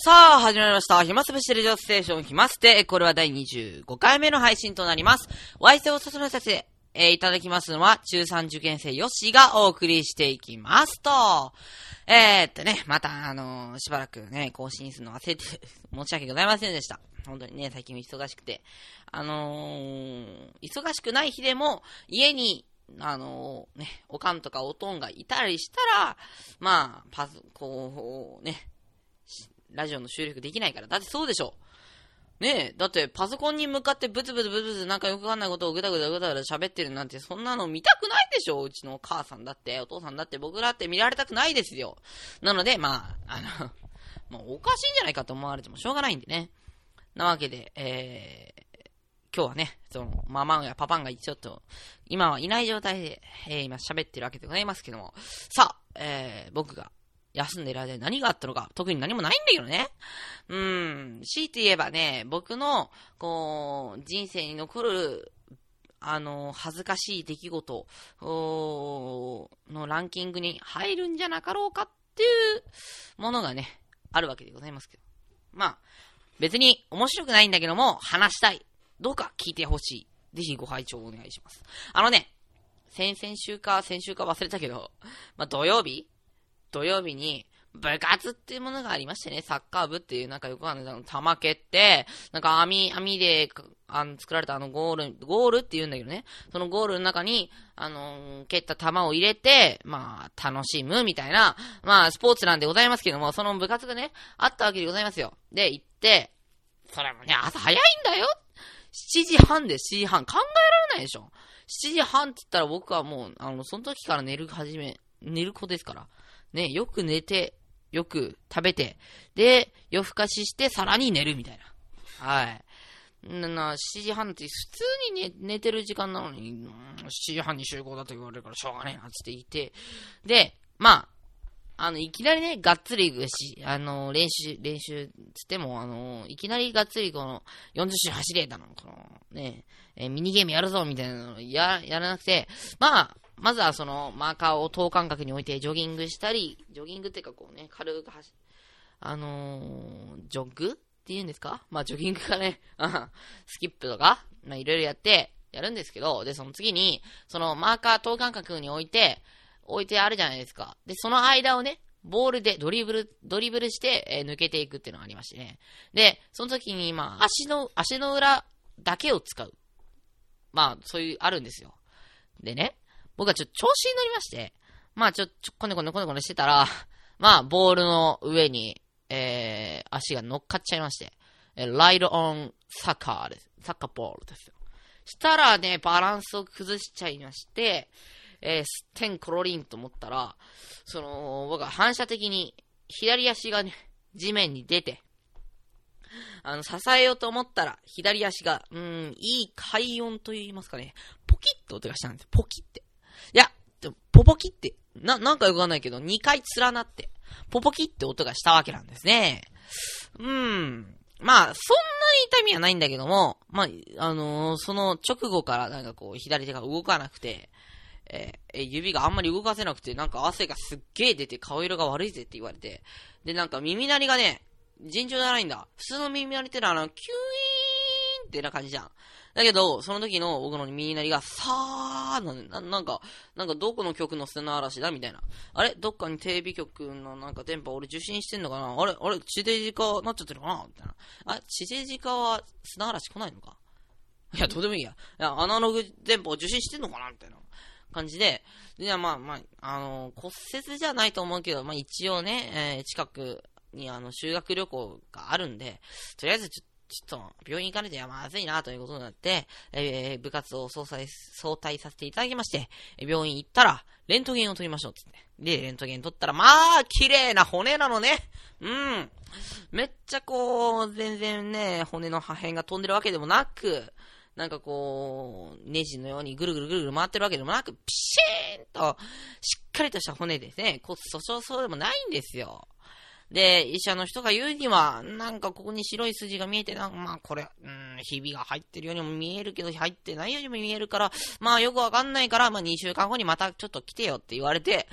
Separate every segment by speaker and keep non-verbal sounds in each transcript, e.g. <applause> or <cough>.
Speaker 1: さあ、始まりました。暇つぶしレジオステーション暇捨て。これは第25回目の配信となります。お相手をお勧めさせて、えいただきますのは、中3受験生ヨッシーがお送りしていきますと。えー、っとね、また、あのーしばらくね、更新するの忘れて、申し訳ございませんでした。本当にね、最近忙しくて。あのー忙しくない日でも、家に、あのーね、おかんとかおとんがいたりしたら、まあ、パズ、こう、ね、ラジオの収録できないから。だってそうでしょ。ねえ、だってパソコンに向かってブツブツブツブツなんかよくわかんないことをぐだぐだぐだぐだ喋ってるなんてそんなの見たくないでしょうちのお母さんだって、お父さんだって僕だって見られたくないですよ。なので、まあ、あの、もうおかしいんじゃないかと思われてもしょうがないんでね。なわけで、えー、今日はね、その、ママンやパパンがちょっと、今はいない状態で、えー、今喋ってるわけでございますけども、さあ、えー、僕が休んでる間に何があったのか、特に何もないんだけどね。うん、強いて言えばね、僕の、こう、人生に残る、あの、恥ずかしい出来事のランキングに入るんじゃなかろうかっていうものがね、あるわけでございますけど。まあ、別に面白くないんだけども、話したい。どうか聞いてほしい。ぜひご拝聴お願いします。あのね、先々週か、先週か忘れたけど、まあ、土曜日土曜日に、部活っていうものがありましてね、サッカー部っていう、なんかよくあの、玉蹴って、なんか網、網で、あの、作られたあのゴール、ゴールって言うんだけどね、そのゴールの中に、あの蹴った玉を入れて、まあ、楽しむみたいな、まあ、スポーツなんでございますけども、その部活がね、あったわけでございますよ。で、行って、それもね、朝早いんだよ !7 時半で7時半。考えられないでしょ ?7 時半って言ったら僕はもう、あの、その時から寝る始め、寝る子ですから。ね、よく寝て、よく食べて、で、夜更かしして、さらに寝るみたいな。はい。な、7時半って普通に寝寝てる時間なのに、7時半に集合だと言われるからしょうがねえな、って言って。で、まあ、あの、いきなりね、がっつりし、あの、練習、練習、つっても、あの、いきなりがっつりこの、40周走れだの、この、ね、えミニゲームやるぞ、みたいなのや、やらなくて、まあ、まずはその、マーカーを等間隔に置いてジョギングしたり、ジョギングっていうかこうね、軽く走、あのー、ジョグって言うんですか？まあ、ジョギングかね、<laughs> スキップとか、まあ、いろいろやって、やるんですけど、で、その次に、そのマーカー等間隔に置いて、置いてあるじゃないですか。で、その間をね、ボールでドリブル、ドリブルして、えー抜けていくっていうのがありましてね。で、その時に、まあ、足の、足の裏だけを使う。まあ、そういう、あるんですよ。でね、僕はちょっと調子に乗りまして、まあちょ、ちょ、こねこねこねこねしてたら、<laughs> まあ、ボールの上に、えー、足が乗っかっちゃいまして、えーライドオンサッカーです。サッカーボールですよ。したらね、バランスを崩しちゃいまして、えー、すってんころりんと思ったら、その、僕は反射的に、左足がね、地面に出て、あの、支えようと思ったら、左足が、うん、いい快音と言いますかね、ポキッと音がしたんですよ。ポキって。いや、ポポキって、な、なんかよくわかんないけど、2回連なって、ポポキって音がしたわけなんですね。うーん。まあ、そんなに痛みはないんだけども、まあ、あのーその直後からなんかこう、左手が動かなくて、えー指があんまり動かせなくて、なんか汗がすっげー出て顔色が悪いぜって言われて、で、なんか耳鳴りがね、尋常じゃないんだ。普通の耳鳴りってのはあの、キュイーンってな感じじゃん。だけど、その時の僕の耳鳴りが、さーのねな、なんか、なんかどこの曲の砂嵐だみたいな。あれ？どっかにテレビ局のなんか電波俺受信してんのかな？あれ？あれ？地デジ化なっちゃってるかな？みたいな。あ、地デジ化は砂嵐来ないのか？いや、どうでもいいや。いや、アナログ電波を受信してんのかな？みたいな感じで。で、まあまあ、あの骨折じゃないと思うけど、まあ一応ね、えー近くにあの修学旅行があるんで、とりあえずちょっちょっと、病院行かれてはまずいなということになって、えー部活を総裁、総体させていただきまして、病院行ったら、レントゲンを取りましょうつって。で、レントゲン取ったら、まあ、綺麗な骨なのね。うん。めっちゃこう、全然ね、骨の破片が飛んでるわけでもなく、なんかこう、ネジのようにぐるぐるぐるぐる回ってるわけでもなく、ピシーンと、しっかりとした骨ですね。骨粗鬆そうでもないんですよ。で、医者の人が言うには、なんかここに白い筋が見えて、なんかまあこれ、うん、ひびが入ってるようにも見えるけど、入ってないようにも見えるから、まあよくわかんないから、まあ2週間後にまたちょっと来てよって言われて、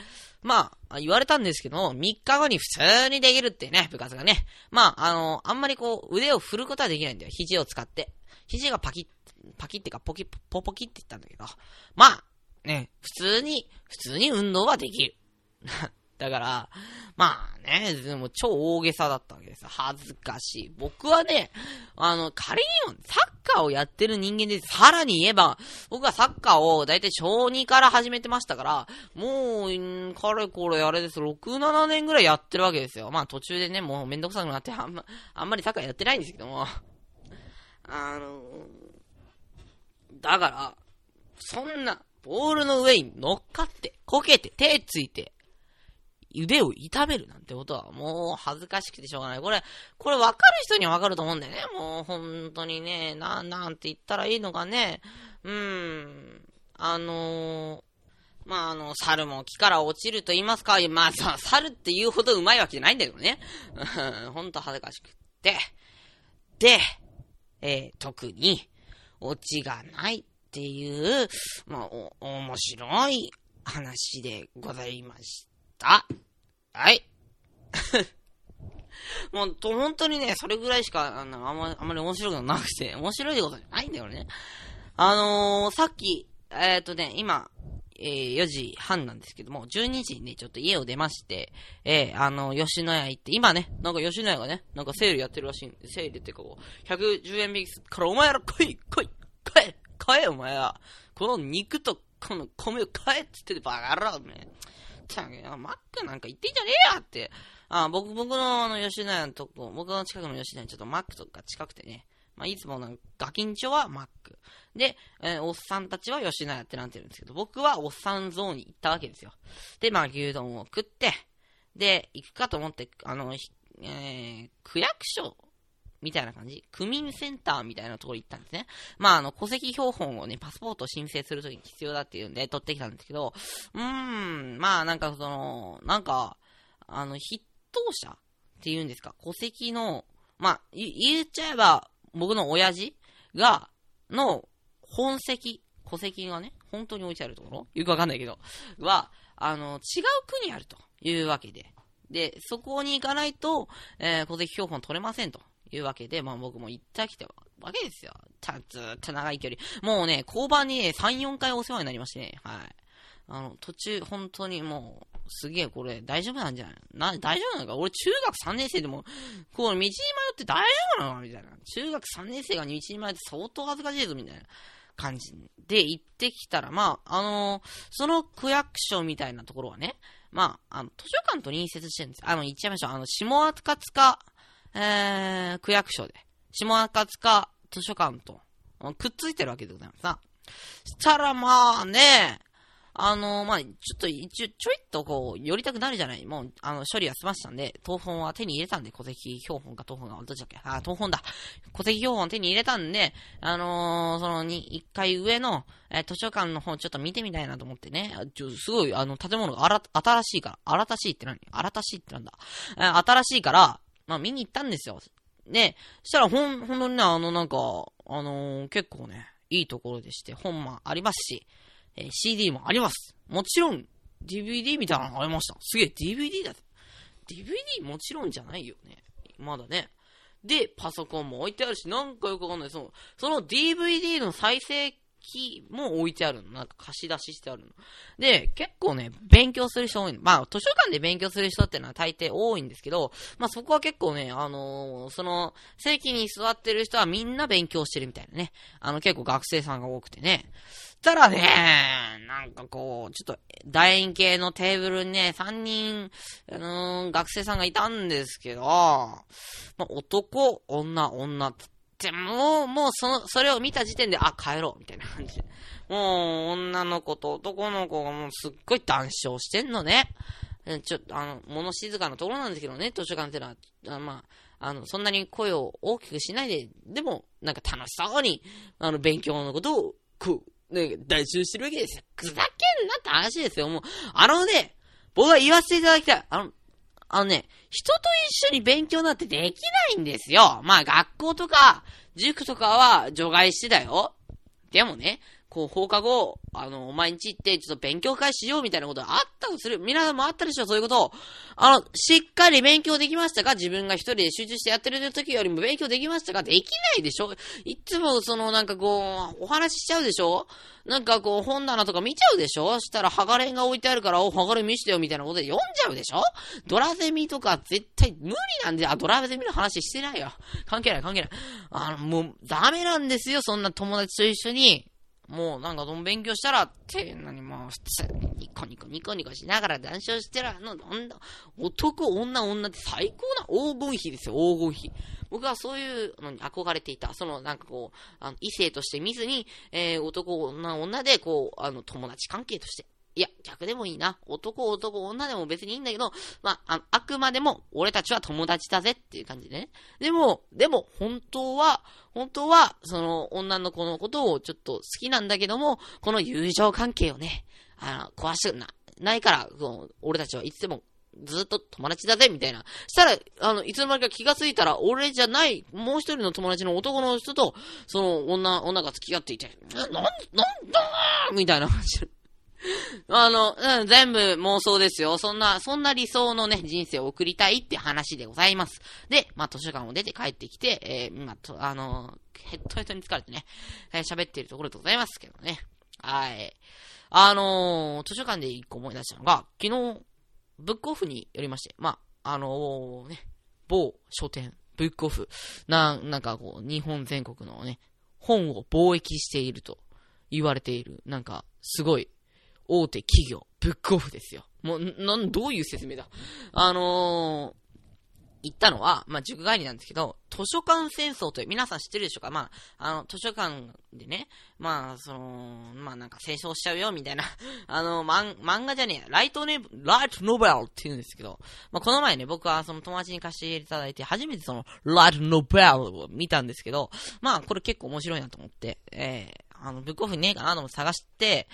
Speaker 1: まあ、言われたんですけど、3日後に普通にできるってね、部活がね。まあ、あの、あんまりこう、腕を振ることはできないんだよ。肘を使って。肘がパキッ、パキってか、ポキッ、ポポキって言ったんだけど。まあ、ね、普通に、普通に運動はできる。だから、まあね、でも超大げさだったわけです。恥ずかしい。僕はね、あの、仮にサッカーをやってる人間で、さらに言えば、僕はサッカーをだいたい小2から始めてましたから、もう、かれこれあれです、6、7年ぐらいやってるわけですよ。まあ途中でね、もうめんどくさくなって、あんま、あんまりサッカーやってないんですけども。あの、だから、そんな、ボールの上に乗っかって、こけて、手ついて、腕を痛めるなんてことはもう恥ずかしくてしょうがない。これ、これ分かる人には分かると思うんだよね。もう本当にね、な、なんて言ったらいいのかね。うーん。あのー、まあ、あの、猿も木から落ちると言いますか、まあ、さ、猿って言うほど上手いわけじゃないんだけどね。ほんと恥ずかしくって。で、えー、特に、オチがないっていう、まあ、お、面白い話でございました。はい。<laughs> もう、と、本当にね、それぐらいしか、あの、あんま、あんまり面白くなくて、面白いことじゃないんだよね。あのー、さっき、えっ、ー、とね、今、えー、4時半なんですけども、12時にね、ちょっと家を出まして、えー、あの、吉野家行って、今ね、なんか吉野家がね、なんかセールやってるらしいんで、セールってかこう、110円引きするからお前ら来い来い買え買えお前らこの肉とこの米を買えっつっててバカ野郎ね。ったんマックなんか行ってんじゃねえよって。あ僕、僕のあの吉野家のとこ、僕の近くの吉野家ちょっとマックとか近くてね。まあ、いつもなんか、ガキンチョはマック。で、えー、おっさんたちは吉野家ってなってるんですけど、僕はおっさんゾーンに行ったわけですよ。で、まあ、牛丼を食って、で、行くかと思って、あの、えー、区役所みたいな感じ。区民センターみたいなところ行ったんですね。まあ、あの、戸籍標本をね、パスポート申請するときに必要だっていうんで、取ってきたんですけど、うーん、まあ、なんかその、なんか、あの、筆頭者っていうんですか、戸籍の、まあ、言っちゃえば、僕の親父が、の、本籍、戸籍がね、本当に置いてあるところ？よくわかんないけど、は、あの、違う国にあるというわけで。で、そこに行かないと、えー、戸籍標本取れませんというわけで、まあ僕も行ったきたわけですよ。た、ずっと長い距離。もうね、交番にね、3、4回お世話になりましてね、はい。あの、途中、本当にもう、すげえこれ、大丈夫なんじゃないな、大丈夫なのか？俺中学3年生でも、こう、道に迷って大丈夫なの？みたいな。中学3年生が道に迷って相当恥ずかしいぞ、みたいな感じで行ってきたら、まあ、あのー、その区役所みたいなところはね、まあ、あの、図書館と隣接してるんですあの、言っちゃいましょう。あの、下赤塚えー、区役所で、下赤塚図書館と、くっついてるわけでございます。な。したらまあね、あの、まあ、ちょっと一応、ちょいっとこう、寄りたくなるじゃない？もう、あの、処理は済ましたんで、東本は手に入れたんで、戸籍標本か東本が、どっちだっけ？あ、東本だ。戸籍標本手に入れたんで、あのー、その、に、一回上の、えー、図書館の方ちょっと見てみたいなと思ってね、ちょすごい、あの、建物があら、新しいから、新しいって何？新しいってなんだ？え、新しいから、まあ見に行ったんですよ。で、そしたらほん、ほんとにね、あのなんか、あのー、結構ね、いいところでして、本もありますし、えー、CD もあります。もちろん、DVD みたいなのありました。すげえ、DVD だ。DVD もちろんじゃないよね。まだね。で、パソコンも置いてあるし、なんかよくわかんない。その、その DVD の再生機も置いてあるの。なんか貸し出ししてあるの。で、結構ね、勉強する人多いの。まあ、図書館で勉強する人ってのは大抵多いんですけど、まあそこは結構ね、あのー、その、席に座ってる人はみんな勉強してるみたいなね。あの、結構学生さんが多くてね。たらね、なんかこう、ちょっと、楕円形のテーブルにね、3人、あのー、学生さんがいたんですけど、まあ、男、女、女っってもう、もうその、それを見た時点で、あ、帰ろう、みたいな感じ。もう、女の子と男の子がもうすっごい談笑してんのね。ちょっと、あの、物静かなところなんですけどね、図書館ってのは、あまあ、あの、そんなに声を大きくしないで、でも、なんか楽しそうに、あの、勉強のことを、こう、ね、大集してるわけですよ。ふざけんなって話ですよ。もう、あのね、僕は言わせていただきたい。あの、あのね、人と一緒に勉強なんてできないんですよ。まあ学校とか、塾とかは除外してだよ。でもね、こう放課後、あの、毎日行って、ちょっと勉強会しようみたいなことあったとする。皆さんもあったでしょ、そういうこと。あの、しっかり勉強できましたか？自分が一人で集中してやってる時よりも勉強できましたか？できないでしょ？いつも、その、なんかこう、お話ししちゃうでしょ？なんかこう、本棚とか見ちゃうでしょ？したら、ハガレンが置いてあるから、お、ハガレン見してよみたいなことで読んじゃうでしょ？ドラゼミとか絶対無理なんで、あ、ドラゼミの話してないよ。関係ない、関係ない。あの、もう、ダメなんですよ、そんな友達と一緒に。もうなんかどん勉強したらって、何もう普通にニコニコニコニコしながら談笑してる、あの、男、女、女って最高な黄金比ですよ、黄金比。僕はそういうのに憧れていた。そのなんかこう、あの異性として見ずに、えー、男、女、女でこう、あの、友達関係としていや、逆でもいいな。男、男、女でも別にいいんだけど、まあ、あくまでも、俺たちは友達だぜっていう感じでね。でも、でも、本当は、本当は、その、女の子のことをちょっと好きなんだけども、この友情関係をね、あの、壊したな、ないから、その、俺たちはいつでもずっと友達だぜ、みたいな。したら、あの、いつの間にか気がついたら、俺じゃない、もう一人の友達の男の人と、その女、女が付き合っていて、な、なん、なんだみたいな感じ。<laughs> あの、うん、全部妄想ですよ。そんな、そんな理想のね、人生を送りたいって話でございます。で、まあ、図書館を出て帰ってきて、えー、まあ、と、あの、ヘッドヘッドに疲れてね、えー、喋っているところでございますけどね。はい。あのー、図書館で一個思い出したのが、昨日、ブックオフによりまして、まあ、あのー、ね、某書店、ブックオフ、な、なんかこう、日本全国のね、本を貿易していると言われている、なんか、すごい、大手企業、ブックオフですよ。もう、なん、どういう説明だ。あのー、行ったのは、まあ、塾帰りなんですけど、図書館戦争という、皆さん知ってるでしょうか？まあ、あの、図書館でね、まあ、その、まあなんか戦争しちゃうよ、みたいな、<laughs> あの、漫画じゃねえ、ライトネ、ライトノベルって言うんですけど、まあこの前ね、僕はその友達に貸していただいて、初めてその、ライトノベルを見たんですけど、まあこれ結構面白いなと思って、えー、あの、ブックオフにねえかなと思って探して、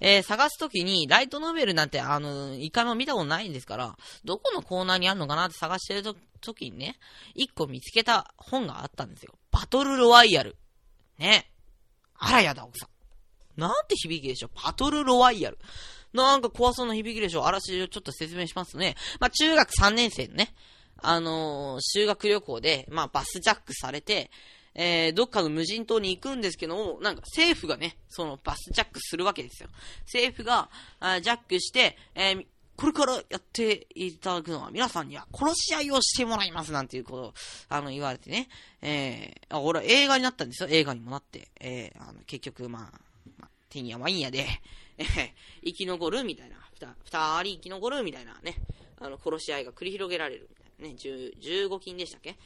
Speaker 1: えー、探すときに、ライトノベルなんて、あの、一回も見たことないんですから、どこのコーナーにあるのかなって探してると時にね、一個見つけた本があったんですよ。バトルロワイヤル。ね。あらやだ、奥さん。なんて響きでしょバトルロワイヤル。なんか怖そうな響きでしょあらしをちょっと説明しますね。まあ、中学3年生のね、あのー、修学旅行で、まあ、バスジャックされて、えー、どっかの無人島に行くんですけども、なんか政府がね、そのバスジャックするわけですよ。政府が、あジャックして、えー、これからやっていただくのは皆さんには殺し合いをしてもらいますなんていうことを、あの、言われてね。えー、あ、俺は映画になったんですよ。映画にもなって。えー、あの、結局、まあ、まあ、てんやわんやで、えー、生き残るみたいな。ふた、二人生き残るみたいなね。あの、殺し合いが繰り広げられるみたいなね。十、15金でしたっけ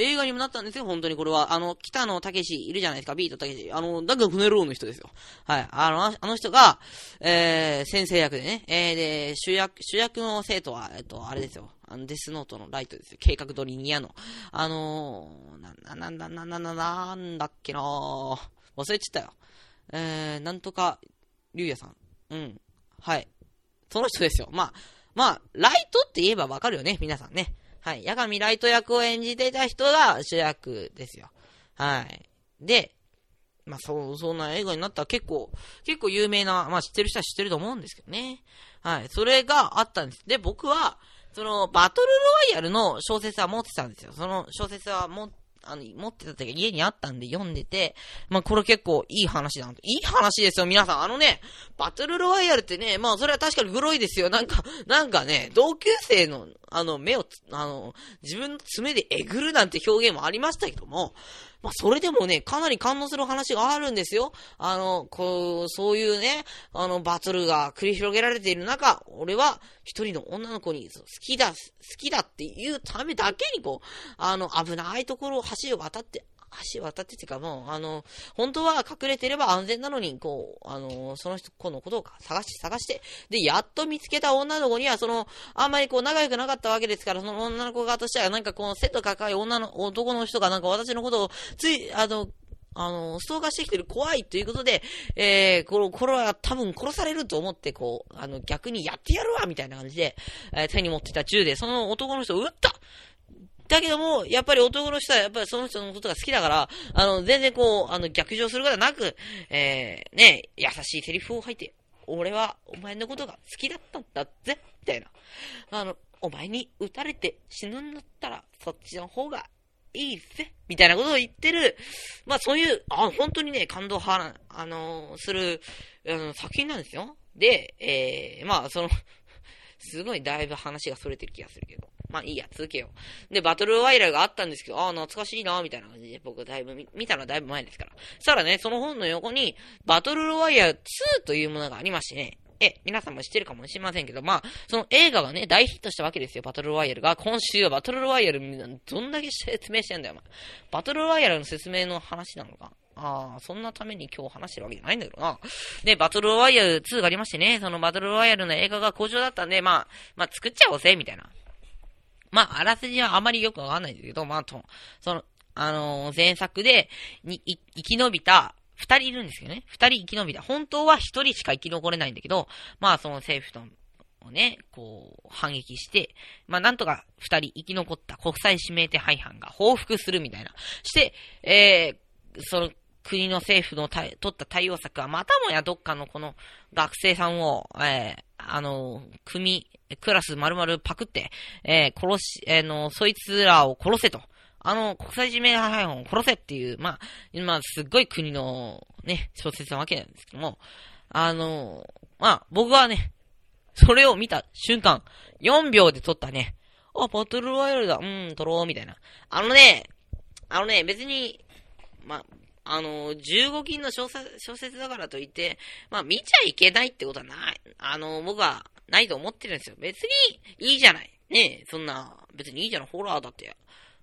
Speaker 1: 映画にもなったんですよ、本当にこれは。あの、北野武いるじゃないですか、ビート武史。あの、だけど船ローの人ですよ。はい。あの、あの人が、えー、先生役でね、えー、で、主役、主役の生徒は、えっと、あれですよ。あの、デスノートのライトですよ。計画通りにやの。あのー、な、な、な、な、な、な、なんだっけな忘れちゃったよ。えー、なんとか、竜也さん。うん。はい。その人ですよ。まあ、まあ、ライトって言えばわかるよね、皆さんね。はい。八神ライト役を演じてた人が主役ですよ。はい。で、まあ、そう、そんな映画になったら結構、結構有名な、まあ知ってる人は知ってると思うんですけどね。はい。それがあったんです。で、僕は、その、バトルロワイヤルの小説は持ってたんですよ。その小説は持ってあの、持ってた時家にあったんで読んでて、まあ、これ結構いい話だなと。いい話ですよ、皆さん。あのね、バトルロワイヤルってね、まあ、それは確かにグロいですよ。なんか、なんかね、同級生の、あの、目を、あの、自分の爪でえぐるなんて表現もありましたけども、まあ、それでもね、かなり感動する話があるんですよ。あの、こう、そういうね、あの、バトルが繰り広げられている中、俺は一人の女の子に好きだ、好きだっていうためだけにこう、あの、危ないところを橋を渡って、橋渡ってていうかもう、あの、本当は隠れてれば安全なのに、こう、あの、その人、子のことを探して探して、で、やっと見つけた女の子には、その、あんまりこう仲良くなかったわけですから、その女の子側としては、なんかこのセット高い女の、男の人がなんか私のことを、つい、あの、あの、ストーカーしてきてる怖いということで、えー、この、これは多分殺されると思って、こう、あの、逆にやってやるわみたいな感じで、えー、手に持ってた銃で、その男の人を撃っただけども、やっぱり男の人はやっぱりその人のことが好きだから、あの、全然こう、あの、逆上することなく、えー、ね、優しいセリフを吐いて、俺はお前のことが好きだったんだぜ、みたいな。あの、お前に撃たれて死ぬんだったら、そっちの方がいいぜ、みたいなことを言ってる、まあそういう、あ、本当にね、感動は、あの、する、あの、作品なんですよ。で、えー、まあそのすごいだいぶ話が逸れてる気がするけど。まあいいや、続けよう。で、バトルワイヤルがあったんですけど、ああ、懐かしいな、みたいな感じで、僕だいぶ見、見たのはだいぶ前ですから。そしたらね、その本の横に、バトルロワイヤル2というものがありましてね、え、皆さんも知ってるかもしれませんけど、まあ、その映画がね、大ヒットしたわけですよ、バトルロワイヤルが。今週はバトルロワイヤル、どんだけ説明してんだよ、お前。バトルロワイヤルの説明の話なのかああ、そんなために今日話してるわけじゃないんだけどな。で、バトルロワイヤル2がありましてね、そのバトルロワイヤルの映画が好調だったんで、まあ、まあ作っちゃおうぜ、みたいな。まあ、あらすじはあまりよくわかんないんですけど、まあ、と、その、あのー、前作で、に、生き延びた、二人いるんですけどね。二人生き延びた。本当は一人しか生き残れないんだけど、まあ、その政府と、をね、こう、反撃して、まあ、なんとか二人生き残った国際指名手配犯が報復するみたいな。して、えー、その、国の政府の取った対応策は、またもやどっかのこの学生さんを、えー、あの、組、クラス丸々パクって、えー、殺し、えー、の、そいつらを殺せと。あの、国際人命配本を殺せっていう、まあ、今、すっごい国の、ね、小説なわけなんですけども、あの、まあ、僕はね、それを見た瞬間、4秒で撮ったね、あ、バトルワイヤルだ、うん、撮ろう、みたいな。あのね、あのね、別に、まあ、あの、15金の小説だからといって、まあ見ちゃいけないってことはない。あの、僕はないと思ってるんですよ。別にいいじゃない。ねえ、そんな、別にいいじゃない。ホラーだって。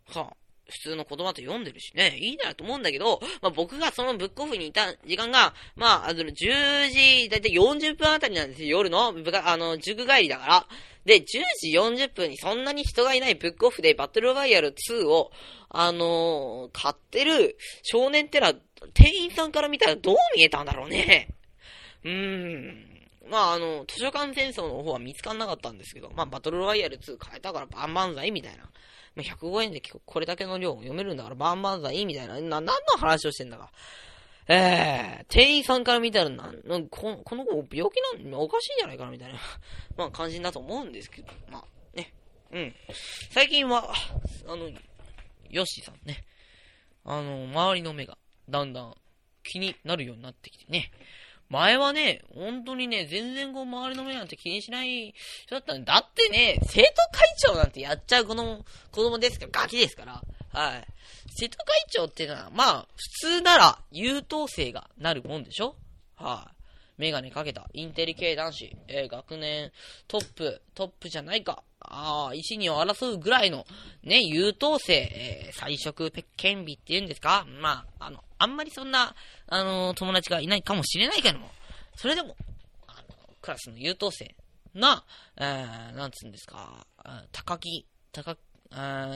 Speaker 1: はあ、普通の言葉と読んでるしね、いいなと思うんだけど、まあ、僕がそのブックオフにいた時間が、まあ、あの、10時、だいたい40分あたりなんですよ、夜の、あの、塾帰りだから。で、10時40分にそんなに人がいないブックオフでバトルロワイヤル2を、あのー、買ってる少年ってのは、店員さんから見たらどう見えたんだろうね。うーん。まあ、あの、図書館戦争の方は見つかんなかったんですけど、まあ、バトルロワイヤル2変えたからバンバンザイみたいな。まあ、105円でこれだけの量を読めるんだからバンバンザイみたいな。な、何の話をしてんだか。えー、店員さんから見たらな、なここの子病気なん、おかしいんじゃないかなみたいな、<laughs> まあ感じだと思うんですけど、まあね。うん。最近は、あの、ヨッシーさんね。あの、周りの目がだんだん気になるようになってきてね。前はね、本当にね、全然こう周りの目なんて気にしない人だったん、だってね、生徒会長なんてやっちゃう子供、子供ですから、ガキですから。はい。生徒会長っていうのは、まあ、普通なら優等生がなるもんでしょ？はい、メガネかけたインテリ系男子、えー、学年トップ、トップじゃないか。ああ、一二を争うぐらいの、ね、優等生、えー、最色権利って言うんですか？まあ、あの、あんまりそんな、あのー、友達がいないかもしれないけども、それでも、あの、クラスの優等生な、えー、なんつうんですか、高木、高、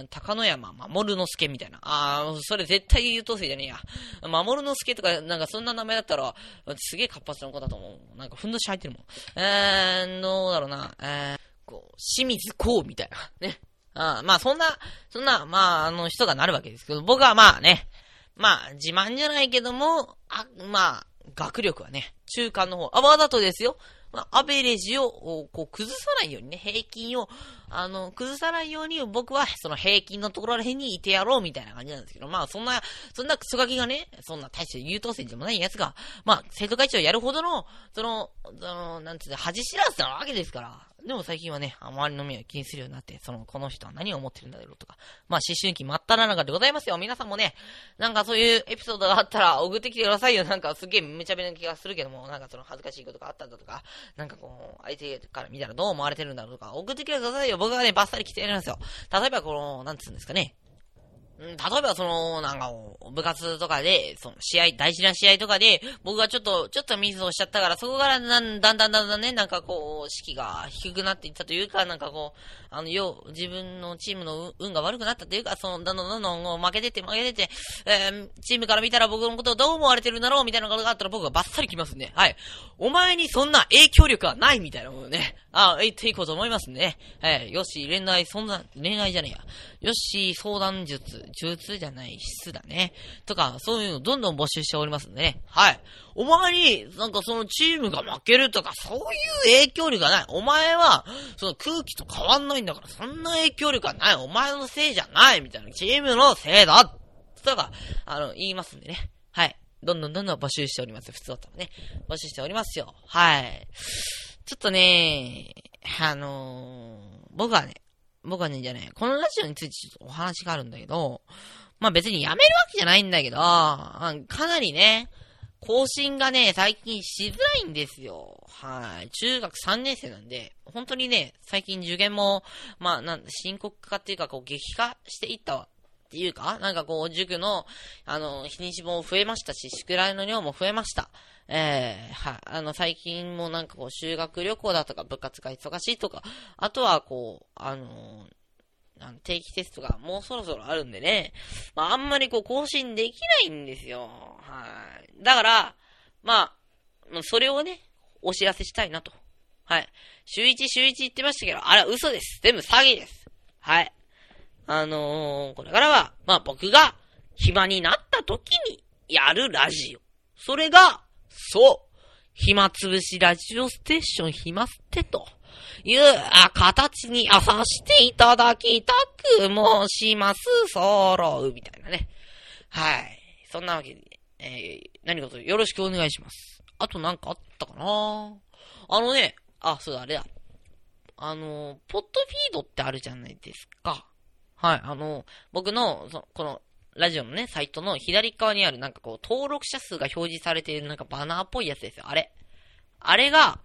Speaker 1: 高野山守之助みたいな。ああ、それ絶対優等生じゃねえや。守之助とか、なんかそんな名前だったら、すげえ活発な子だと思う。なんかふんどし入ってるもん。えー、どうだろうな。えー、こう、清水こうみたいな。<laughs> ね。あまあそんな、そんな、まああの人がなるわけですけど、僕はまあね、まあ自慢じゃないけども、あ、まあ、学力はね、中間の方、あ、わざとですよ。まあ、アベレージを、こう、崩さないようにね、平均を、あの、崩さないように、僕は、その平均のところら辺にいてやろうみたいな感じなんですけど、まあ、そんな、そんなクソガキがね、そんな大して優等生でもないやつが、まあ、生徒会長やるほどの、その、その、なんつうの、恥知らずなわけですから、でも最近はね、周りの目を気にするようになって、その、この人は何を思ってるんだろうとか、まあ、思春期真っ只中でございますよ。皆さんもね、なんかそういうエピソードがあったら送ってきてくださいよ。なんかすげえめちゃめちゃな気がするけども、なんかその恥ずかしいことがあったんだとか、なんかこう、相手から見たらどう思われてるんだろうとか、送ってきてくださいよ。僕はね、バッサリ来てやりますよ。例えばこの、なんつうんですかね。例えばその、なんか、部活とかで、その試合、大事な試合とかで、僕がちょっと、ちょっとミスをしちゃったから、そこからだんだんだんだんね、なんかこう、士気が低くなっていったというか、なんかこう、あの、よう、自分のチームの運が悪くなったというか、その、どんどんどんどん負けてて負けてて、えー、チームから見たら僕のことをどう思われてるんだろうみたいなことがあったら僕がバッサリ来ますね。はい。お前にそんな影響力はないみたいなものね。あ、言っていこうと思いますね。はい。よし、恋愛、そんな、恋愛じゃねえや。よし、相談術、術じゃない、質だね。とか、そういうのどんどん募集しておりますね。はい。お前に、なんかそのチームが負けるとか、そういう影響力がない。お前は、その空気と変わんないんだから、そんな影響力がない。お前のせいじゃないみたいな。チームのせいだとか、あの、言いますんでね。はい。どんどんどんどん募集しております。普通だったらね。募集しておりますよ。はい。ちょっとね、あのー、僕はね、僕はね、じゃね、このラジオについてちょっとお話があるんだけど、まあ別にやめるわけじゃないんだけど、かなりね、更新がね、最近しづらいんですよ。はい。中学3年生なんで、本当にね、最近受験も、まあ、なん深刻化っていうか、こう、激化していったわっていうか、なんかこう、塾の、あの、日にちも増えましたし、宿題の量も増えました。えー、はい。あの、最近もなんかこう、修学旅行だとか、部活が忙しいとか、あとはこう、あのあの定期テストがもうそろそろあるんでね、まあ、あんまりこう、更新できないんですよ。はい。だから、まあ、それをね、お知らせしたいなと。はい。週1、週1言ってましたけど、あれは嘘です。全部詐欺です。はい。あのー、これからは、まあ僕が暇になった時にやるラジオ。それが、そう、暇つぶしラジオステーション暇捨てという形にあさせていただきたく申します。揃う、みたいなね。はい。そんなわけで、えー、何卒よろしくお願いします。あとなんかあったかな？あのね、あ、そうだ、あれだ。あの、ポッドフィードってあるじゃないですか。はい、あの、僕の、そこの、ラジオのね、サイトの左側にあるなんかこう、登録者数が表示されているなんかバナーっぽいやつですよ、あれ。あれが、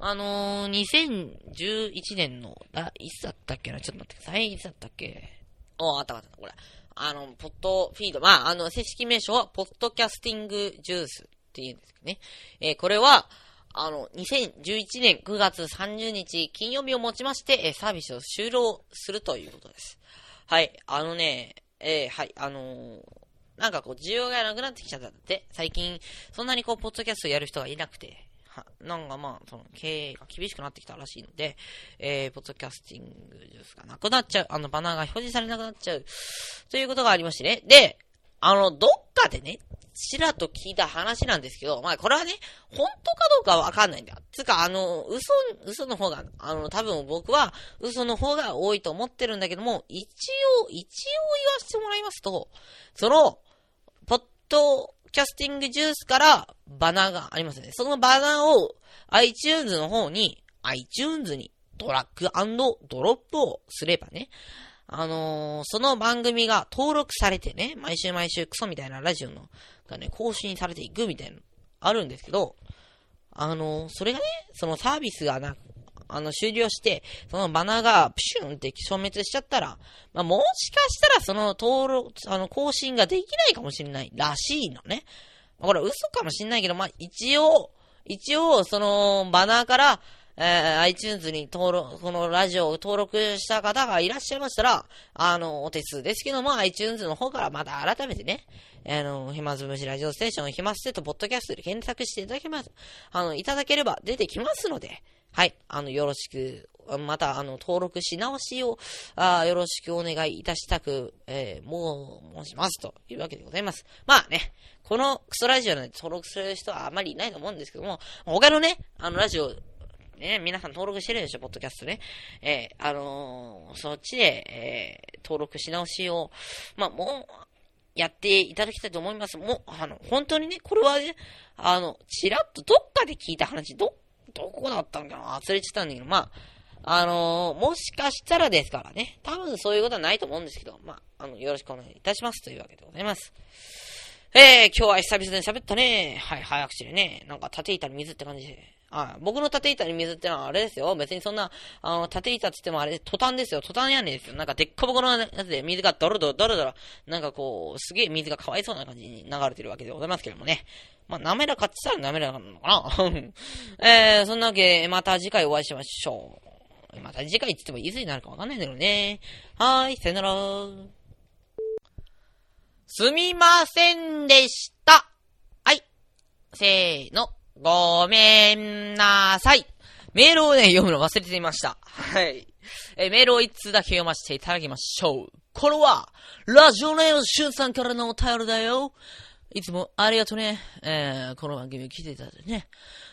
Speaker 1: あのー、2011年の、あ、いつだったっけな？ちょっと待ってください。いつだったっけ？おあったあった、これ。あの、ポッドフィード。まあ、あの、正式名称は、ポッドキャスティングジュースって言うんですけどね。えー、これは、あの、2011年9月30日金曜日をもちまして、えー、サービスを終了するということです。はい、あのね、えー、はい、あのー、なんかこう、需要がなくなってきちゃったんだって、最近、そんなにこう、ポッドキャストやる人がいなくて、なんかまあ、その、経営が厳しくなってきたらしいので、えー、ポッドキャスティングジュースがなくなっちゃう、あの、バナーが表示されなくなっちゃう、ということがありましてね。で、あの、どっかでね、ちらと聞いた話なんですけど、まあこれはね、本当かどうかわかんないんだよ。つか、あの、嘘、嘘の方が、あの、多分僕は嘘の方が多いと思ってるんだけども、一応、一応言わせてもらいますと、その、ポッドキャスティングジュースからバナーがありますね。そのバナーを iTunes の方に、iTunes にドラッグドロップをすればね、あのー、その番組が登録されてね、毎週毎週クソみたいなラジオのがね、更新されていくみたいな、あるんですけど、あのー、それがね、そのサービスがな、あの、終了して、そのバナーがプシュンって消滅しちゃったら、まあ、もしかしたらその登録、あの、更新ができないかもしれないらしいのね。まあこれ嘘かもしんないけど、まあ、一応、一応、その、バナーから、えー、iTunes に登録、このラジオを登録した方がいらっしゃいましたら、あの、お手数ですけども、iTunes の方からまた改めてね、あの、暇つぶしラジオステーション、暇捨てとポッドキャストで検索していただけます。あの、いただければ出てきますので、はい、あの、よろしく、また、あの、登録し直しを、あよろしくお願いいたしたく、えー、もう、申しますというわけでございます。まあね、このクソラジオで登録する人はあまりいないと思うんですけども、他のね、あの、ラジオ、ね、皆さん登録してるでしょ、ポッドキャストね。えー、あのー、そっちで、えー、登録し直しを、まあ、もう、やっていただきたいと思います。もう、あの、本当にね、これはね、あの、ちらっとどっかで聞いた話、どっ、どこだったんかな忘れちゃったんだけど、まあ、あのー、もしかしたらですからね、多分そういうことはないと思うんですけど、まあ、あの、よろしくお願いいたしますというわけでございます。えー、今日は久々に喋ったね。はい、早口でね。なんか縦板に水って感じで。あ僕の縦板に水ってのはあれですよ。別にそんな、あの、縦板って言ってもあれ、トタンですよ。トタン屋根ですよ。なんかでっかぼこのやつで水がドロドロドロドロ、なんかこう、すげえ水がかわいそうな感じに流れてるわけでございますけどもね。まあ、滑らかって言ったら滑らかなのかな <laughs> えー、そんなわけまた次回お会いしましょう。また次回って言ってもいつになるかわかんないんだけどね。はーい、さよなら。すみませんでした。はい。せーの。ごめんなさい。メールをね、読むの忘れていました。はい。えメールを一通だけ読ませていただきましょう。これは、ラジオネームしゅんさんからのお便りだよ。いつもありがとうね。えー、この番組来ていただいてね。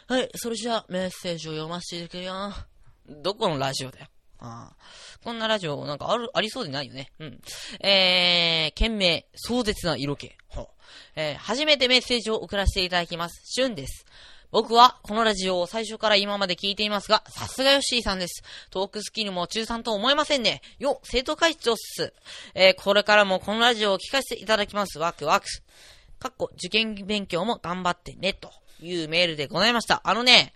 Speaker 1: はい、それじゃあメッセージを読ませていただくよ。どこのラジオだよ。あこんなラジオなんかある、ありそうでないよね。うん。えー、件名、壮絶な色気。ほえー、初めてメッセージを送らせていただきます。しゅんです。僕はこのラジオを最初から今まで聞いていますが、さすがヨッシーさんです。トークスキルも中3と思えませんね。よ、生徒会長っす。えー、これからもこのラジオを聞かせていただきます。ワクワク。かっこ、受験勉強も頑張ってね、というメールでございました。あのね、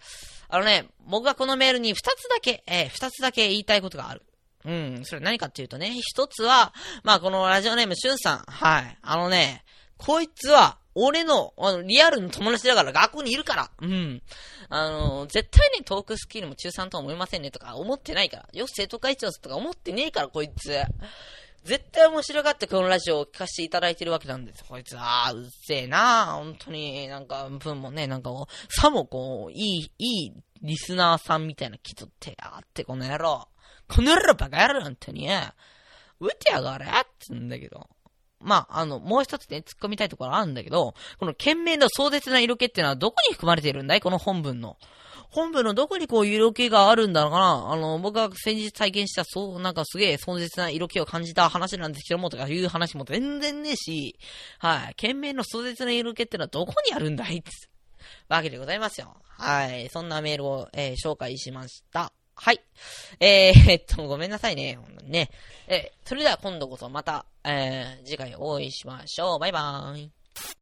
Speaker 1: あのね、僕がこのメールに二つだけ、えー、二つだけ言いたいことがある。うん、それ何かっていうとね、一つは、まあこのラジオネームしゅんさん、はい。あのね、こいつは、俺の、あの、リアルの友達だから学校にいるから。うん。あの、絶対にトークスキルも中3とは思いませんねとか思ってないから。よく、生徒会長とか思ってねえから、こいつ。絶対面白がってこのラジオを聞かせていただいてるわけなんです。こいつ、は、うっせえな本当に、なんか、文もね、なんかさもこう、いい、いいリスナーさんみたいな気取ってあって、この野郎。この野郎バカ野郎、本当に。撃てやがれって言うんだけど。まあ、あの、もう一つね、突っ込みたいところあるんだけど、この懸命の壮絶な色気っていうのはどこに含まれているんだい？この本文の。本部のどこにこう色気があるんだろうかな？あの、僕が先日体験した、そう、なんかすげえ壮絶な色気を感じた話なんですけども、とかいう話も全然ねえし、はい。懸命の壮絶な色気ってのはどこにあるんだい？ってわけでございますよ。はい。そんなメールを、えー、紹介しました。はい。えー、<laughs> っと、ごめんなさいね。ね。え、それでは今度こそまた、えー、次回お会いしましょう。バイバーイ。